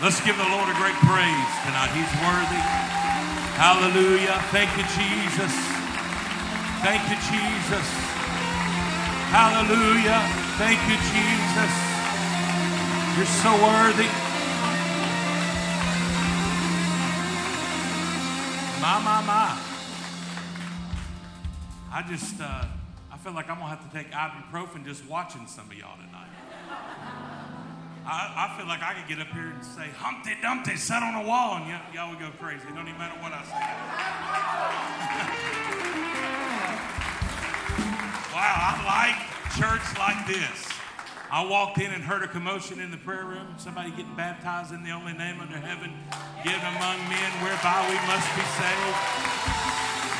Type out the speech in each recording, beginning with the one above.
Let's give the Lord a great praise tonight. He's worthy. Hallelujah. Thank you, Jesus. Thank you, Jesus. Hallelujah. Thank you, Jesus. You're so worthy. My, my, my. I just, uh, I feel like I'm going to have to take ibuprofen just watching some of y'all tonight. I, I, feel like I could get up here and say, Humpty Dumpty sat on a wall, and y- y'all would go crazy. It don't even matter what I say. wow, I like church like this. I walked in and heard a commotion in the prayer room, somebody getting baptized in the only name under heaven given among men whereby we must be saved.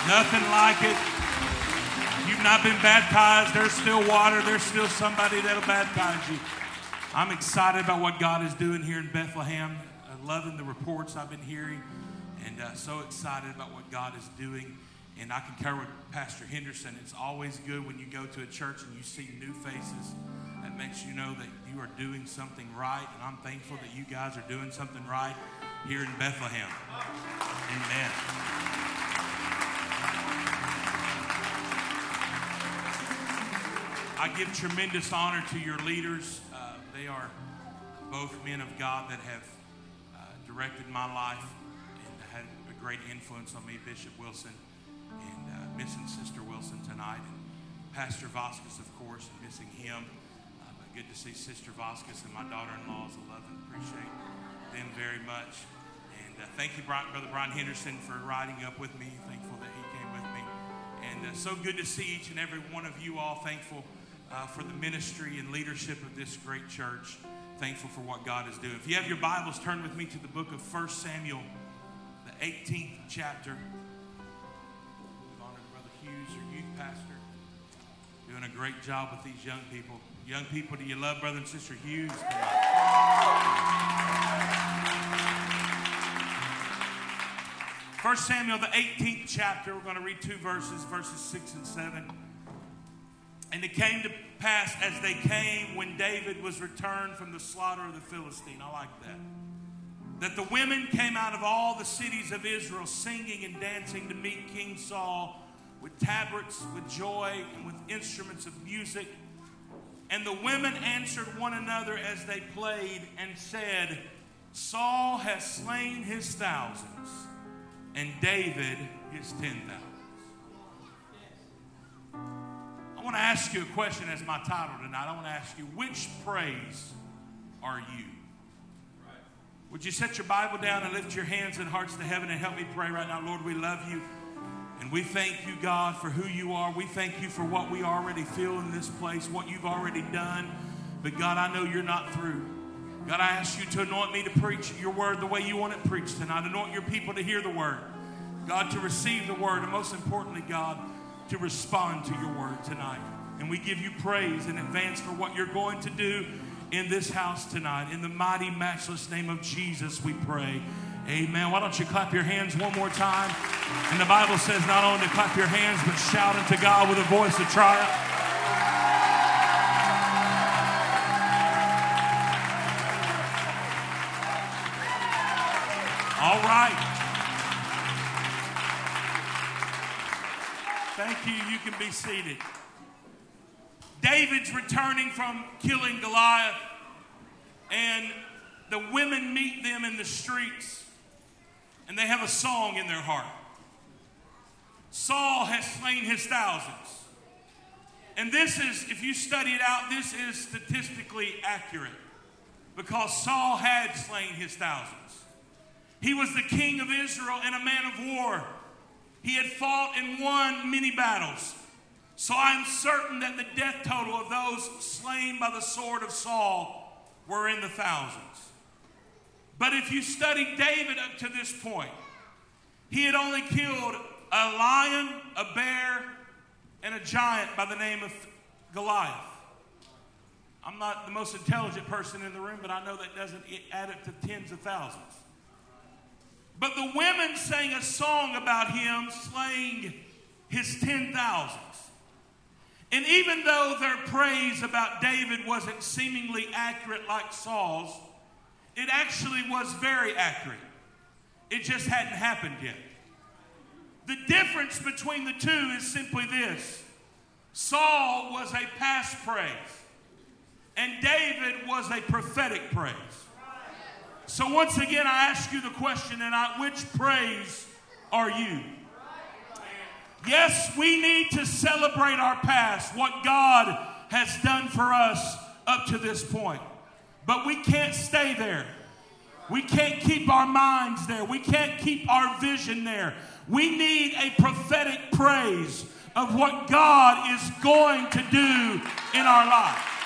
Nothing like it. You've not been baptized, there's still water, there's still somebody that'll baptize you. I'm excited about what God is doing here in Bethlehem. I'm loving the reports I've been hearing, and uh, so excited about what God is doing. And I concur with Pastor Henderson. It's always good when you go to a church and you see new faces. That makes you know that you are doing something right. And I'm thankful that you guys are doing something right here in Bethlehem. Amen. I give tremendous honor to your leaders. Are both men of God that have uh, directed my life and had a great influence on me, Bishop Wilson, and uh, missing Sister Wilson tonight, and Pastor Vasquez, of course, missing him. Uh, but good to see Sister Vasquez and my daughter-in-laws. I love and appreciate them very much. And uh, thank you, Brother Brian Henderson, for riding up with me. Thankful that he came with me. And uh, so good to see each and every one of you all. Thankful uh, for the ministry and leadership of this great church. Thankful for what God is doing. If you have your Bibles, turn with me to the book of 1 Samuel, the 18th chapter. We Honor Brother Hughes, your youth pastor, doing a great job with these young people. Young people, do you love Brother and Sister Hughes? First Samuel, the 18th chapter. We're going to read two verses, verses 6 and 7. And it came to pass as they came when David was returned from the slaughter of the Philistine. I like that. That the women came out of all the cities of Israel singing and dancing to meet King Saul with tabrets, with joy, and with instruments of music. And the women answered one another as they played and said, Saul has slain his thousands, and David his ten thousands. Want to ask you a question as my title tonight. I want to ask you, which praise are you? Would you set your Bible down and lift your hands and hearts to heaven and help me pray right now? Lord, we love you. And we thank you, God, for who you are. We thank you for what we already feel in this place, what you've already done. But God, I know you're not through. God, I ask you to anoint me to preach your word the way you want it preached tonight. Anoint your people to hear the word. God, to receive the word. And most importantly, God, to respond to your word tonight. And we give you praise in advance for what you're going to do in this house tonight. In the mighty, matchless name of Jesus, we pray. Amen. Why don't you clap your hands one more time? And the Bible says not only to clap your hands, but shout unto God with a voice of triumph. Thank you. You can be seated. David's returning from killing Goliath, and the women meet them in the streets, and they have a song in their heart. Saul has slain his thousands. And this is, if you study it out, this is statistically accurate because Saul had slain his thousands. He was the king of Israel and a man of war. He had fought and won many battles. So I'm certain that the death total of those slain by the sword of Saul were in the thousands. But if you study David up to this point, he had only killed a lion, a bear, and a giant by the name of Goliath. I'm not the most intelligent person in the room, but I know that doesn't add up to tens of thousands. But the women sang a song about him slaying his ten thousands. And even though their praise about David wasn't seemingly accurate like Saul's, it actually was very accurate. It just hadn't happened yet. The difference between the two is simply this Saul was a past praise, and David was a prophetic praise. So, once again, I ask you the question tonight which praise are you? Yes, we need to celebrate our past, what God has done for us up to this point. But we can't stay there. We can't keep our minds there. We can't keep our vision there. We need a prophetic praise of what God is going to do in our life.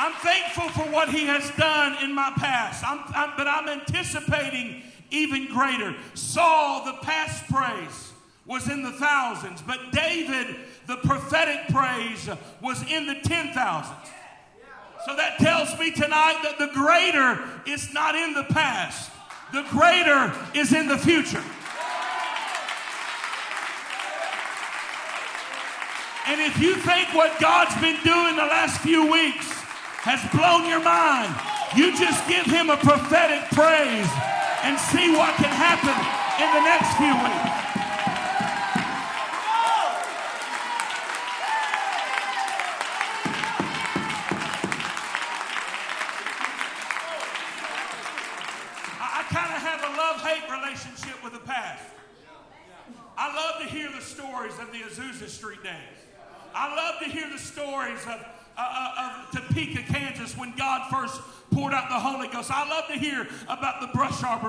I'm thankful for what He has done in my past, I'm, I'm, but I'm anticipating even greater. Saul, the past praise, was in the thousands, but David, the prophetic praise, was in the ten thousands. So that tells me tonight that the greater is not in the past, the greater is in the future. And if you think what God's been doing the last few weeks has blown your mind, you just give him a prophetic praise and see what can happen in the next few weeks.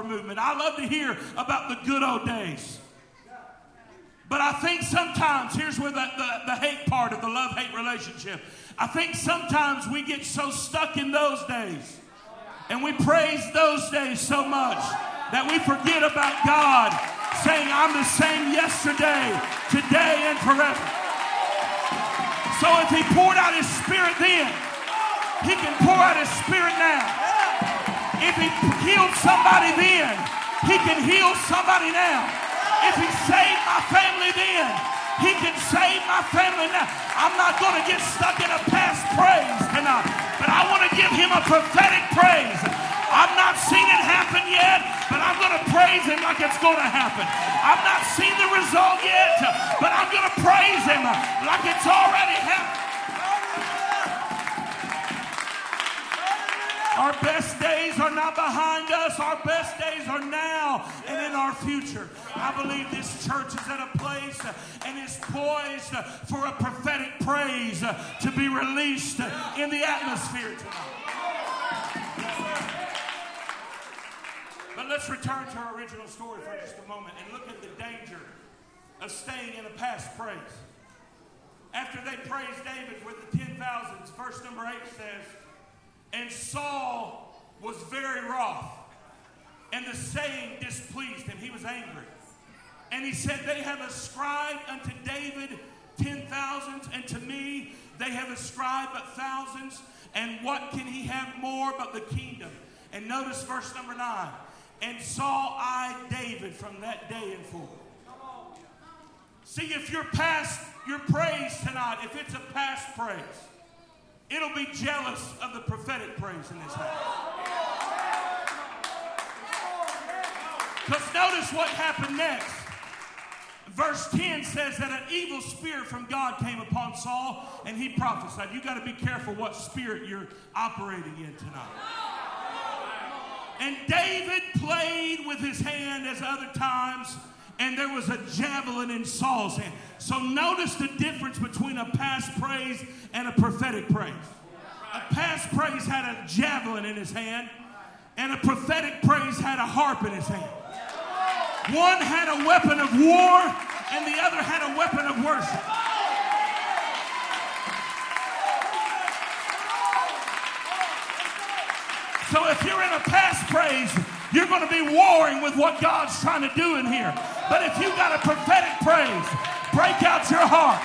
Movement. I love to hear about the good old days. But I think sometimes, here's where the, the, the hate part of the love hate relationship. I think sometimes we get so stuck in those days and we praise those days so much that we forget about God saying, I'm the same yesterday, today, and forever. So if He poured out His Spirit then, He can pour out His Spirit now. If He healed somebody then, He can heal somebody now. If He saved my family then, He can save my family now. I'm not going to get stuck in a past praise tonight, but I want to give Him a prophetic praise. I've not seen it happen yet, but I'm going to praise Him like it's going to happen. I've not seen the result yet, but I'm going to praise Him like it's already happened. Our best days are not behind us. Our best days are now and in our future. I believe this church is at a place and is poised for a prophetic praise to be released in the atmosphere tonight. But let's return to our original story for just a moment and look at the danger of staying in a past praise. After they praised David with the ten thousands, verse number 8 says, And Saul was very wroth, and the saying displeased him. He was angry. And he said, They have ascribed unto David ten thousands, and to me they have ascribed but thousands. And what can he have more but the kingdom? And notice verse number 9. And Saul eyed David from that day and forth. See, if you're past your praise tonight, if it's a past praise, it'll be jealous of the prophetic praise in this house. Because notice what happened next. Verse 10 says that an evil spirit from God came upon Saul and he prophesied. You got to be careful what spirit you're operating in tonight. And David played with his hand as other times, and there was a javelin in Saul's hand. So notice the difference between a past praise and a prophetic praise. A past praise had a javelin in his hand, and a prophetic praise had a harp in his hand. One had a weapon of war, and the other had a weapon of worship. So if you're in a past praise, you're going to be warring with what God's trying to do in here. But if you got a prophetic praise, break out your heart.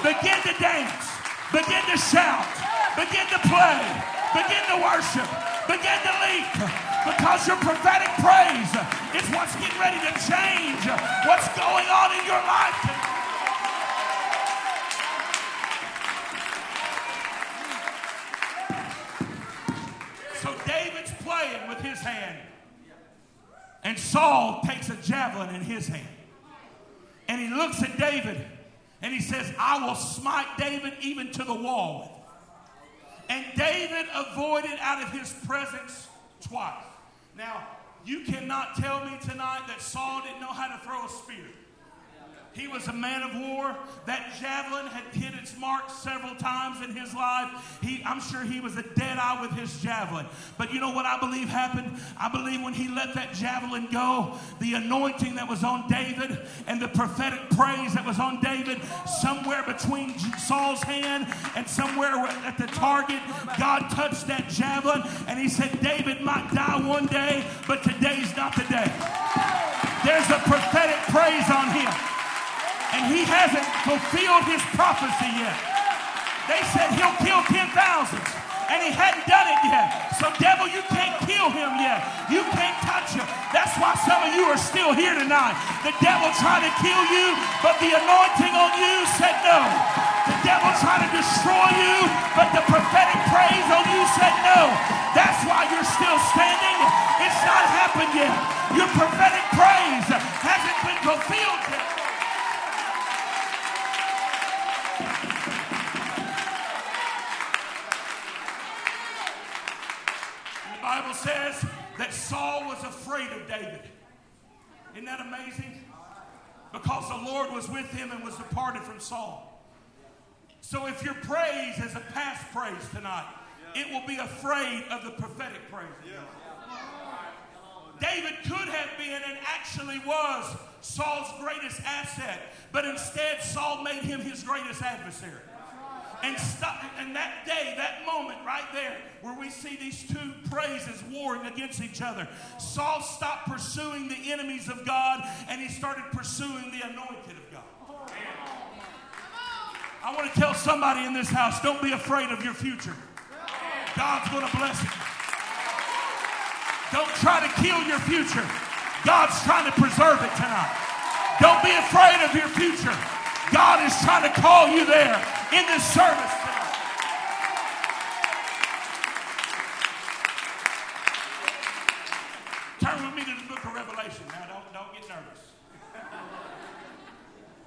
Begin to dance. Begin to shout. Begin to play. Begin to worship. Begin to leap. Because your prophetic praise is what's getting ready to change what's going on in your life. So David's playing with his hand. And Saul takes a javelin in his hand. And he looks at David and he says, I will smite David even to the wall. And David avoided out of his presence twice. Now, you cannot tell me tonight that Saul didn't know how to throw a spear. He was a man of war. That javelin had hit its mark several times in his life. He, I'm sure he was a dead eye with his javelin. But you know what I believe happened? I believe when he let that javelin go, the anointing that was on David and the prophetic praise that was on David, somewhere between Saul's hand and somewhere at the target, God touched that javelin and he said, David might die one day, but today's not the day. There's a prophetic praise on him and he hasn't fulfilled his prophecy yet. They said he'll kill 10,000 and he hadn't done it yet. So, devil, you can't kill him yet. You can't touch him. That's why some of you are still here tonight. The devil tried to kill you, but the anointing on you said no. The devil tried to destroy you, but the prophetic praise on you said no. That's why you're still standing. It's not happened yet. Your prophetic praise hasn't been fulfilled yet. Isn't that amazing? Because the Lord was with him and was departed from Saul. So if your praise is a past praise tonight, it will be afraid of the prophetic praise. David could have been and actually was Saul's greatest asset, but instead Saul made him his greatest adversary and stop and that day that moment right there where we see these two praises warring against each other. Saul stopped pursuing the enemies of god and he started pursuing the anointed of god. I want to tell somebody in this house don't be afraid of your future. God's going to bless it. Don't try to kill your future. God's trying to preserve it tonight. Don't be afraid of your future god is trying to call you there in this service. Turn with me to the book of Revelation. Now, don't, don't get nervous.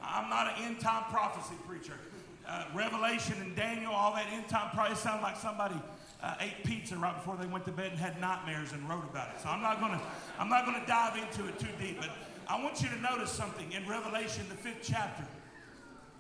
I'm not an end time prophecy preacher. Uh, Revelation and Daniel, all that end time probably sound like somebody uh, ate pizza right before they went to bed and had nightmares and wrote about it. So I'm not gonna I'm not gonna dive into it too deep, but I want you to notice something in Revelation, the fifth chapter.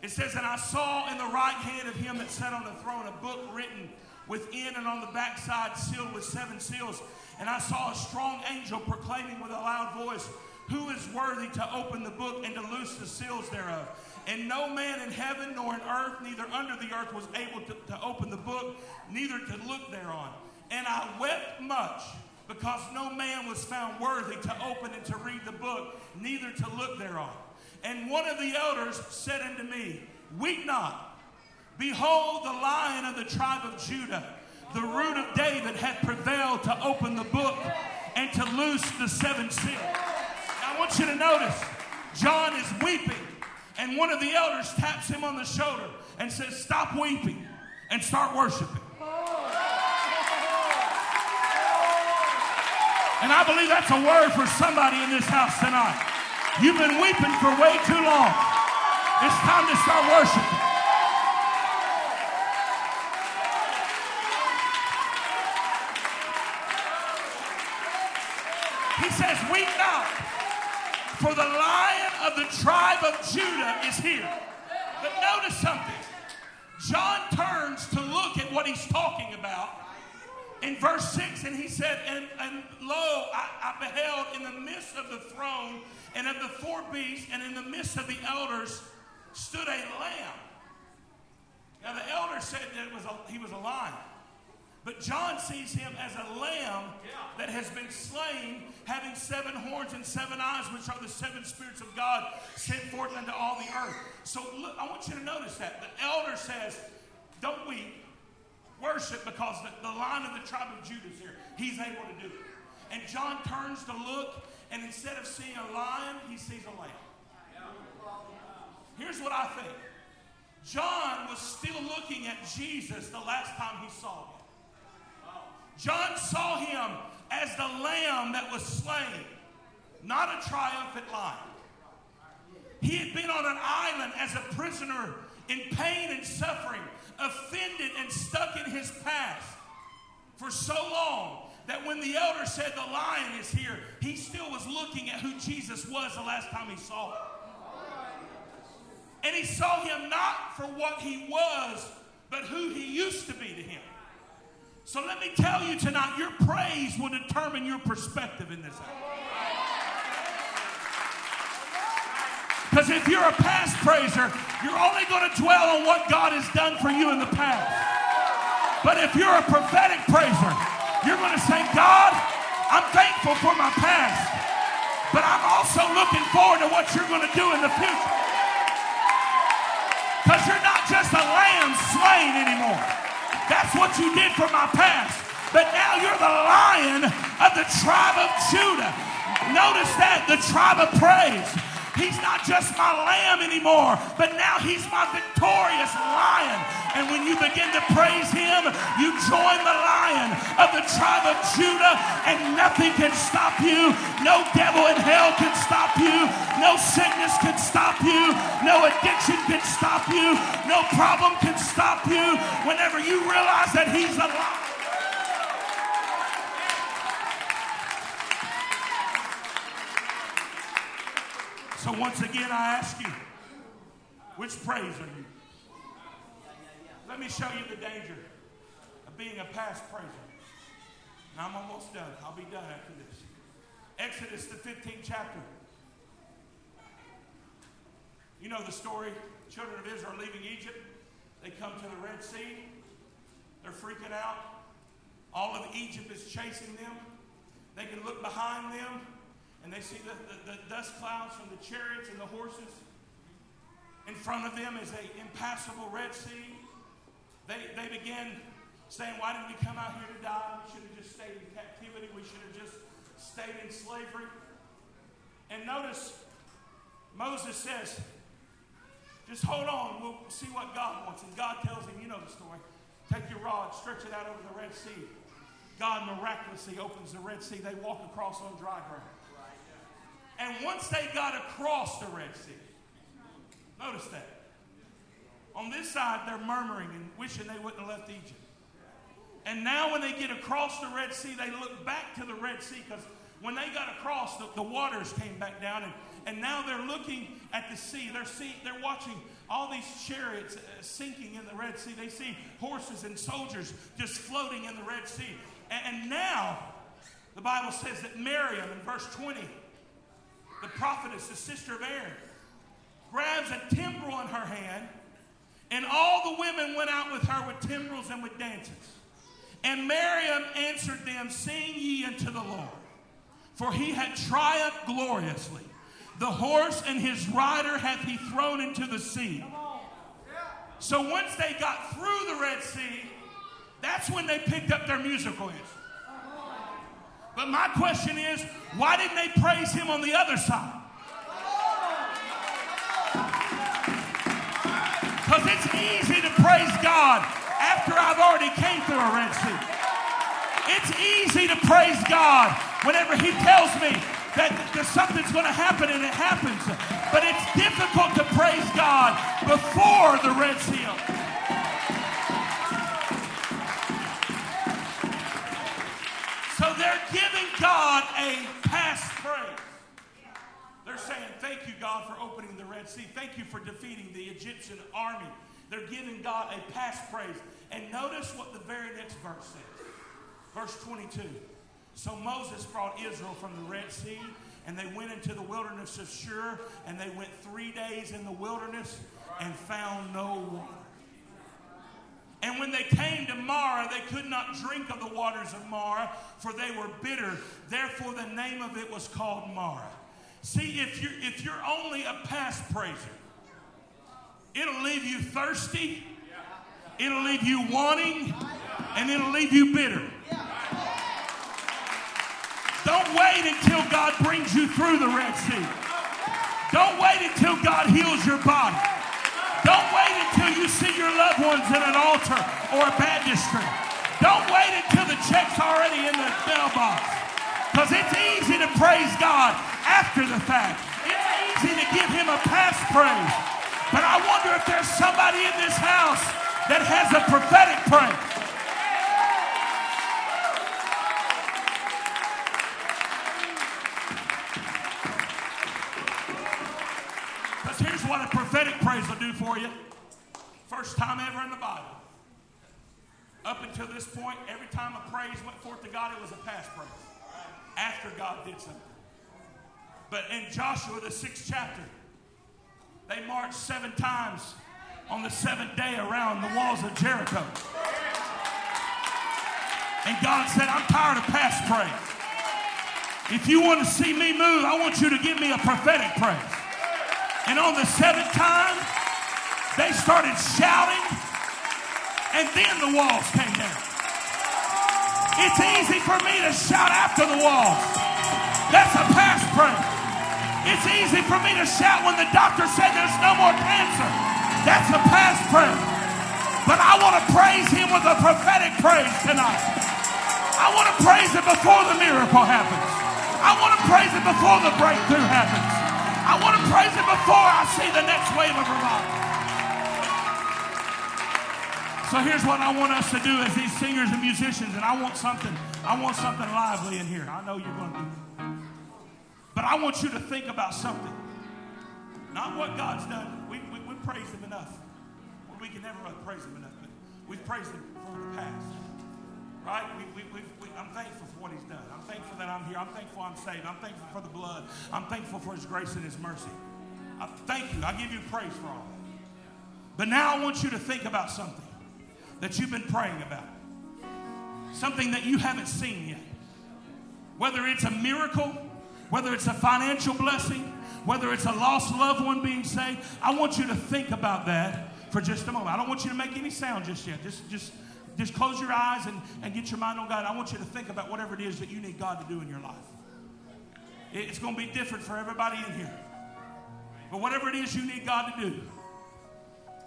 It says, And I saw in the right hand of him that sat on the throne a book written within and on the backside, sealed with seven seals. And I saw a strong angel proclaiming with a loud voice, Who is worthy to open the book and to loose the seals thereof? And no man in heaven nor in earth, neither under the earth, was able to, to open the book, neither to look thereon. And I wept much because no man was found worthy to open and to read the book, neither to look thereon. And one of the elders said unto me, Weep not. Behold, the lion of the tribe of Judah, the root of David, hath prevailed to open the book and to loose the seven seals. I want you to notice, John is weeping, and one of the elders taps him on the shoulder and says, Stop weeping and start worshiping. And I believe that's a word for somebody in this house tonight. You've been weeping for way too long. It's time to start worshiping. He says, Weep not, for the lion of the tribe of Judah is here. But notice something. John turns to look at what he's talking about in verse 6, and he said, And, and lo, I, I, beheld in the midst of the throne and of the four beasts, and in the midst of the elders stood a lamb. Now, the elder said that it was a, he was a lion. But John sees him as a lamb that has been slain, having seven horns and seven eyes, which are the seven spirits of God sent forth unto all the earth. So look, I want you to notice that. The elder says, Don't weep worship because the, the line of the tribe of Judah is here. He's able to do it. And John turns to look, and instead of seeing a lion, he sees a lamb. Here's what I think John was still looking at Jesus the last time he saw him. John saw him as the lamb that was slain, not a triumphant lion. He had been on an island as a prisoner in pain and suffering, offended and stuck in his past for so long that when the elder said the lion is here, he still was looking at who Jesus was the last time he saw him. And he saw him not for what he was, but who he used to be to him. So let me tell you tonight your praise will determine your perspective in this hour. Because if you're a past praiser, you're only going to dwell on what God has done for you in the past. But if you're a prophetic praiser, you're going to say, God, I'm thankful for my past, but I'm also looking forward to what you're going to do in the future. Because you're not just a lamb slain anymore. That's what you did for my past. But now you're the lion of the tribe of Judah. Notice that, the tribe of praise. He's not just my lamb anymore, but now he's my victorious lion. And when you begin to praise him, you join the lion of the tribe of Judah, and nothing can stop you. No devil in hell can stop you. No sickness can stop you. No addiction can stop you. No problem can stop you. Whenever you realize that he's the So once again, I ask you, which praise are you? Let me show you the danger of being a past praiser. I'm almost done. I'll be done after this. Exodus, the 15th chapter. You know the story. Children of Israel leaving Egypt. They come to the Red Sea. They're freaking out. All of Egypt is chasing them. They can look behind them and they see the, the, the, dust clouds from the chariots and the horses. In front of them is an impassable Red Sea. They, they begin saying, Why did we come out here to die? We should have just stayed in captivity. We should have just stayed in slavery. And notice, Moses says, Just hold on. We'll see what God wants. And God tells him, You know the story. Take your rod, stretch it out over the Red Sea. God miraculously opens the Red Sea. They walk across on dry ground. Once they got across the Red Sea, notice that. On this side, they're murmuring and wishing they wouldn't have left Egypt. And now, when they get across the Red Sea, they look back to the Red Sea because when they got across, the, the, waters came back down. And, and now they're looking at the sea. They're, see, they're watching all these chariots uh, sinking in the Red Sea. They see horses and soldiers just floating in the Red Sea. And, and now, the Bible says that Miriam, in verse 20, the prophetess, the sister of Aaron, grabs a timbrel in her hand, and all the women went out with her with timbrels and with dances. And Miriam answered them, Sing ye unto the Lord, for he had triumphed gloriously. The horse and his rider hath he thrown into the sea. So once they got through the Red Sea, that's when they picked up their musical instruments. But my question is, why didn't they praise him on the other side? Because it's easy to praise God after I've already came through a Red Sea. It's easy to praise God whenever he tells me that, something's going to happen and it happens. But it's difficult to praise God before the Red Sea. God a past praise. They're saying, Thank you, God, for opening the Red Sea. Thank you for defeating the Egyptian army. They're giving God a past praise. And notice what the very next verse says. Verse 22. So Moses brought Israel from the Red Sea, and they went into the wilderness of Shur, and they went three days in the wilderness and found no water. And when they came to Marah, they could not drink of the waters of Marah, for they were bitter. Therefore, the name of it was called Marah. See, if you're, if you're only a past praiser, it'll leave you thirsty, it'll leave you wanting, and it'll leave you bitter. Don't wait until God brings you through the Red Sea. Don't wait until God heals your body. Don't wait until you see your loved ones in an altar or a baptistry. Don't wait until the check's already in the mailbox. Because it's easy to praise God after the fact. It's easy to give him a past praise. But I wonder if there's somebody in this house that has a prophetic praise. Prophetic praise will do for you. First time ever in the Bible. Up until this point, every time a praise went forth to God, it was a past praise. After God did something. But in Joshua, the sixth chapter, they marched seven times on the seventh day around the walls of Jericho. And God said, I'm tired of past praise. If you want to see me move, I want you to give me a prophetic praise. And on the seventh time, they started shouting, and then the walls came down. It's easy for me to shout after the walls. That's a past praise. It's easy for me to shout when the doctor said there's no more cancer. That's a past praise. But I want to praise him with a prophetic praise tonight. I want to praise him before the miracle happens. I want to praise him before the breakthrough happens. I want to praise him before I see the next wave of revival. So here's what I want us to do as these singers and musicians, and I want something, I want something lively in here. I know you're going to do it. But I want you to think about something. Not what God's done. We, we, we praised him enough. Well, we can never praise him enough, but we've praised him for the past. Right? We, we, we, I'm thankful for what he's done. I'm thankful that I'm here. I'm thankful I'm saved. I'm thankful for the blood. I'm thankful for his grace and his mercy. I thank you. I give you praise for all that. But now I want you to think about something that you've been praying about. Something that you haven't seen yet. Whether it's a miracle, whether it's a financial blessing, whether it's a lost loved one being saved, I want you to think about that for just a moment. I don't want you to make any sound just yet. Just, just, just close your eyes and, and get your mind on God. I want you to think about whatever it is that you need God to do in your life. It's going to be different for everybody in here. But whatever it is you need God to do,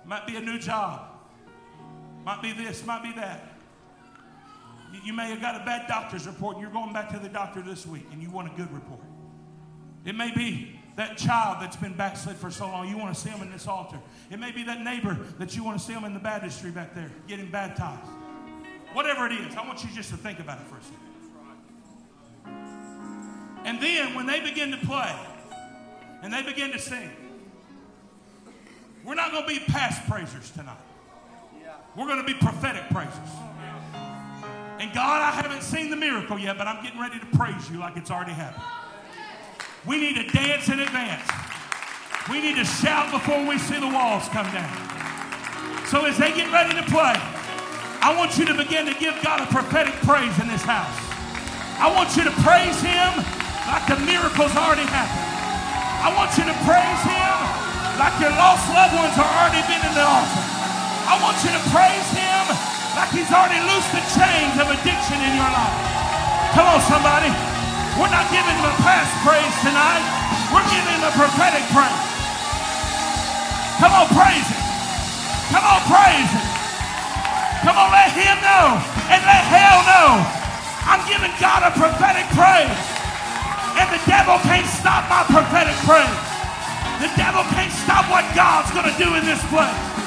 might be a new job, might be this, might be that. You may have got a bad doctor's report and you're going back to the doctor this week and you want a good report. It may be that child that's been backslid for so long, you want to see them in this altar. It may be that neighbor that you want to see them in the baptistry back there, getting baptized. Whatever it is, I want you just to think about it for a second. And then when they begin to play and they begin to sing, we're not going to be past praisers tonight. We're going to be prophetic praisers. And God, I haven't seen the miracle yet, but I'm getting ready to praise you like it's already happened. We need to dance in advance. We need to shout before we see the walls come down. So as they get ready to play, I want you to begin to give God a prophetic praise in this house. I want you to praise Him like the miracle's already happened. I want you to praise Him like your lost loved ones are already been in the altar. I want you to praise Him like He's already loosed the chains of addiction in your life. Come on, somebody. We're not giving Him a past praise tonight. We're giving Him a prophetic praise. Come on, praise Him. Come on, praise Him. Come on, let Him know and let hell know. I'm giving God a prophetic praise. And the devil can't stop my prophetic praise. The devil can't stop what God's going to do in this place.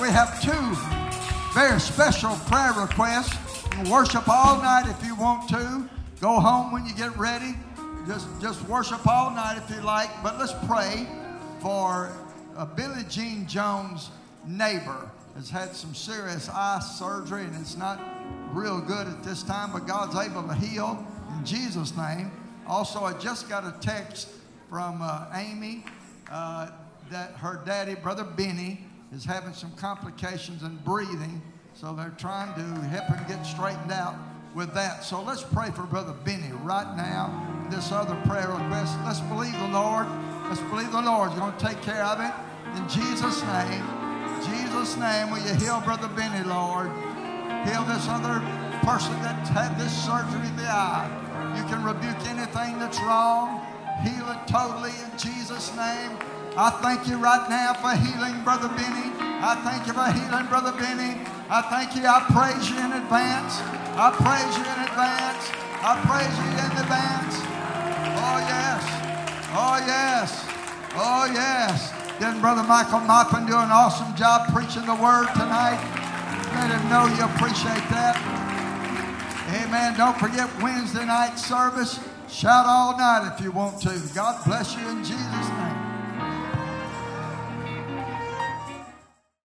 We have two very special prayer requests. Worship all night if you want to. Go home when you get ready. Just, just worship all night if you like. But let's pray for uh, Billie Jean Jones' neighbor has had some serious eye surgery and it's not real good at this time, but God's able to heal in Jesus' name. Also, I just got a text from uh, Amy uh, that her daddy, Brother Benny, is having some complications in breathing, so they're trying to help him get straightened out with that. So let's pray for Brother Benny right now. This other prayer request. Let's believe the Lord. Let's believe the Lord's going to take care of it. In Jesus' name. Jesus' name, will you heal Brother Benny, Lord? Heal this other person that had this surgery in the eye. You can rebuke anything that's wrong. Heal it totally in Jesus' name. I thank you right now for healing Brother Benny. I thank you for healing Brother Benny. I thank you. I praise you in advance. I praise you in advance. I praise you in advance. Oh, yes. Oh, yes. Oh, yes. Didn't Brother Michael Maupin do an awesome job preaching the word tonight? Let him know you appreciate that. Amen. Don't forget Wednesday night service. Shout all night if you want to. God bless you in Jesus' name.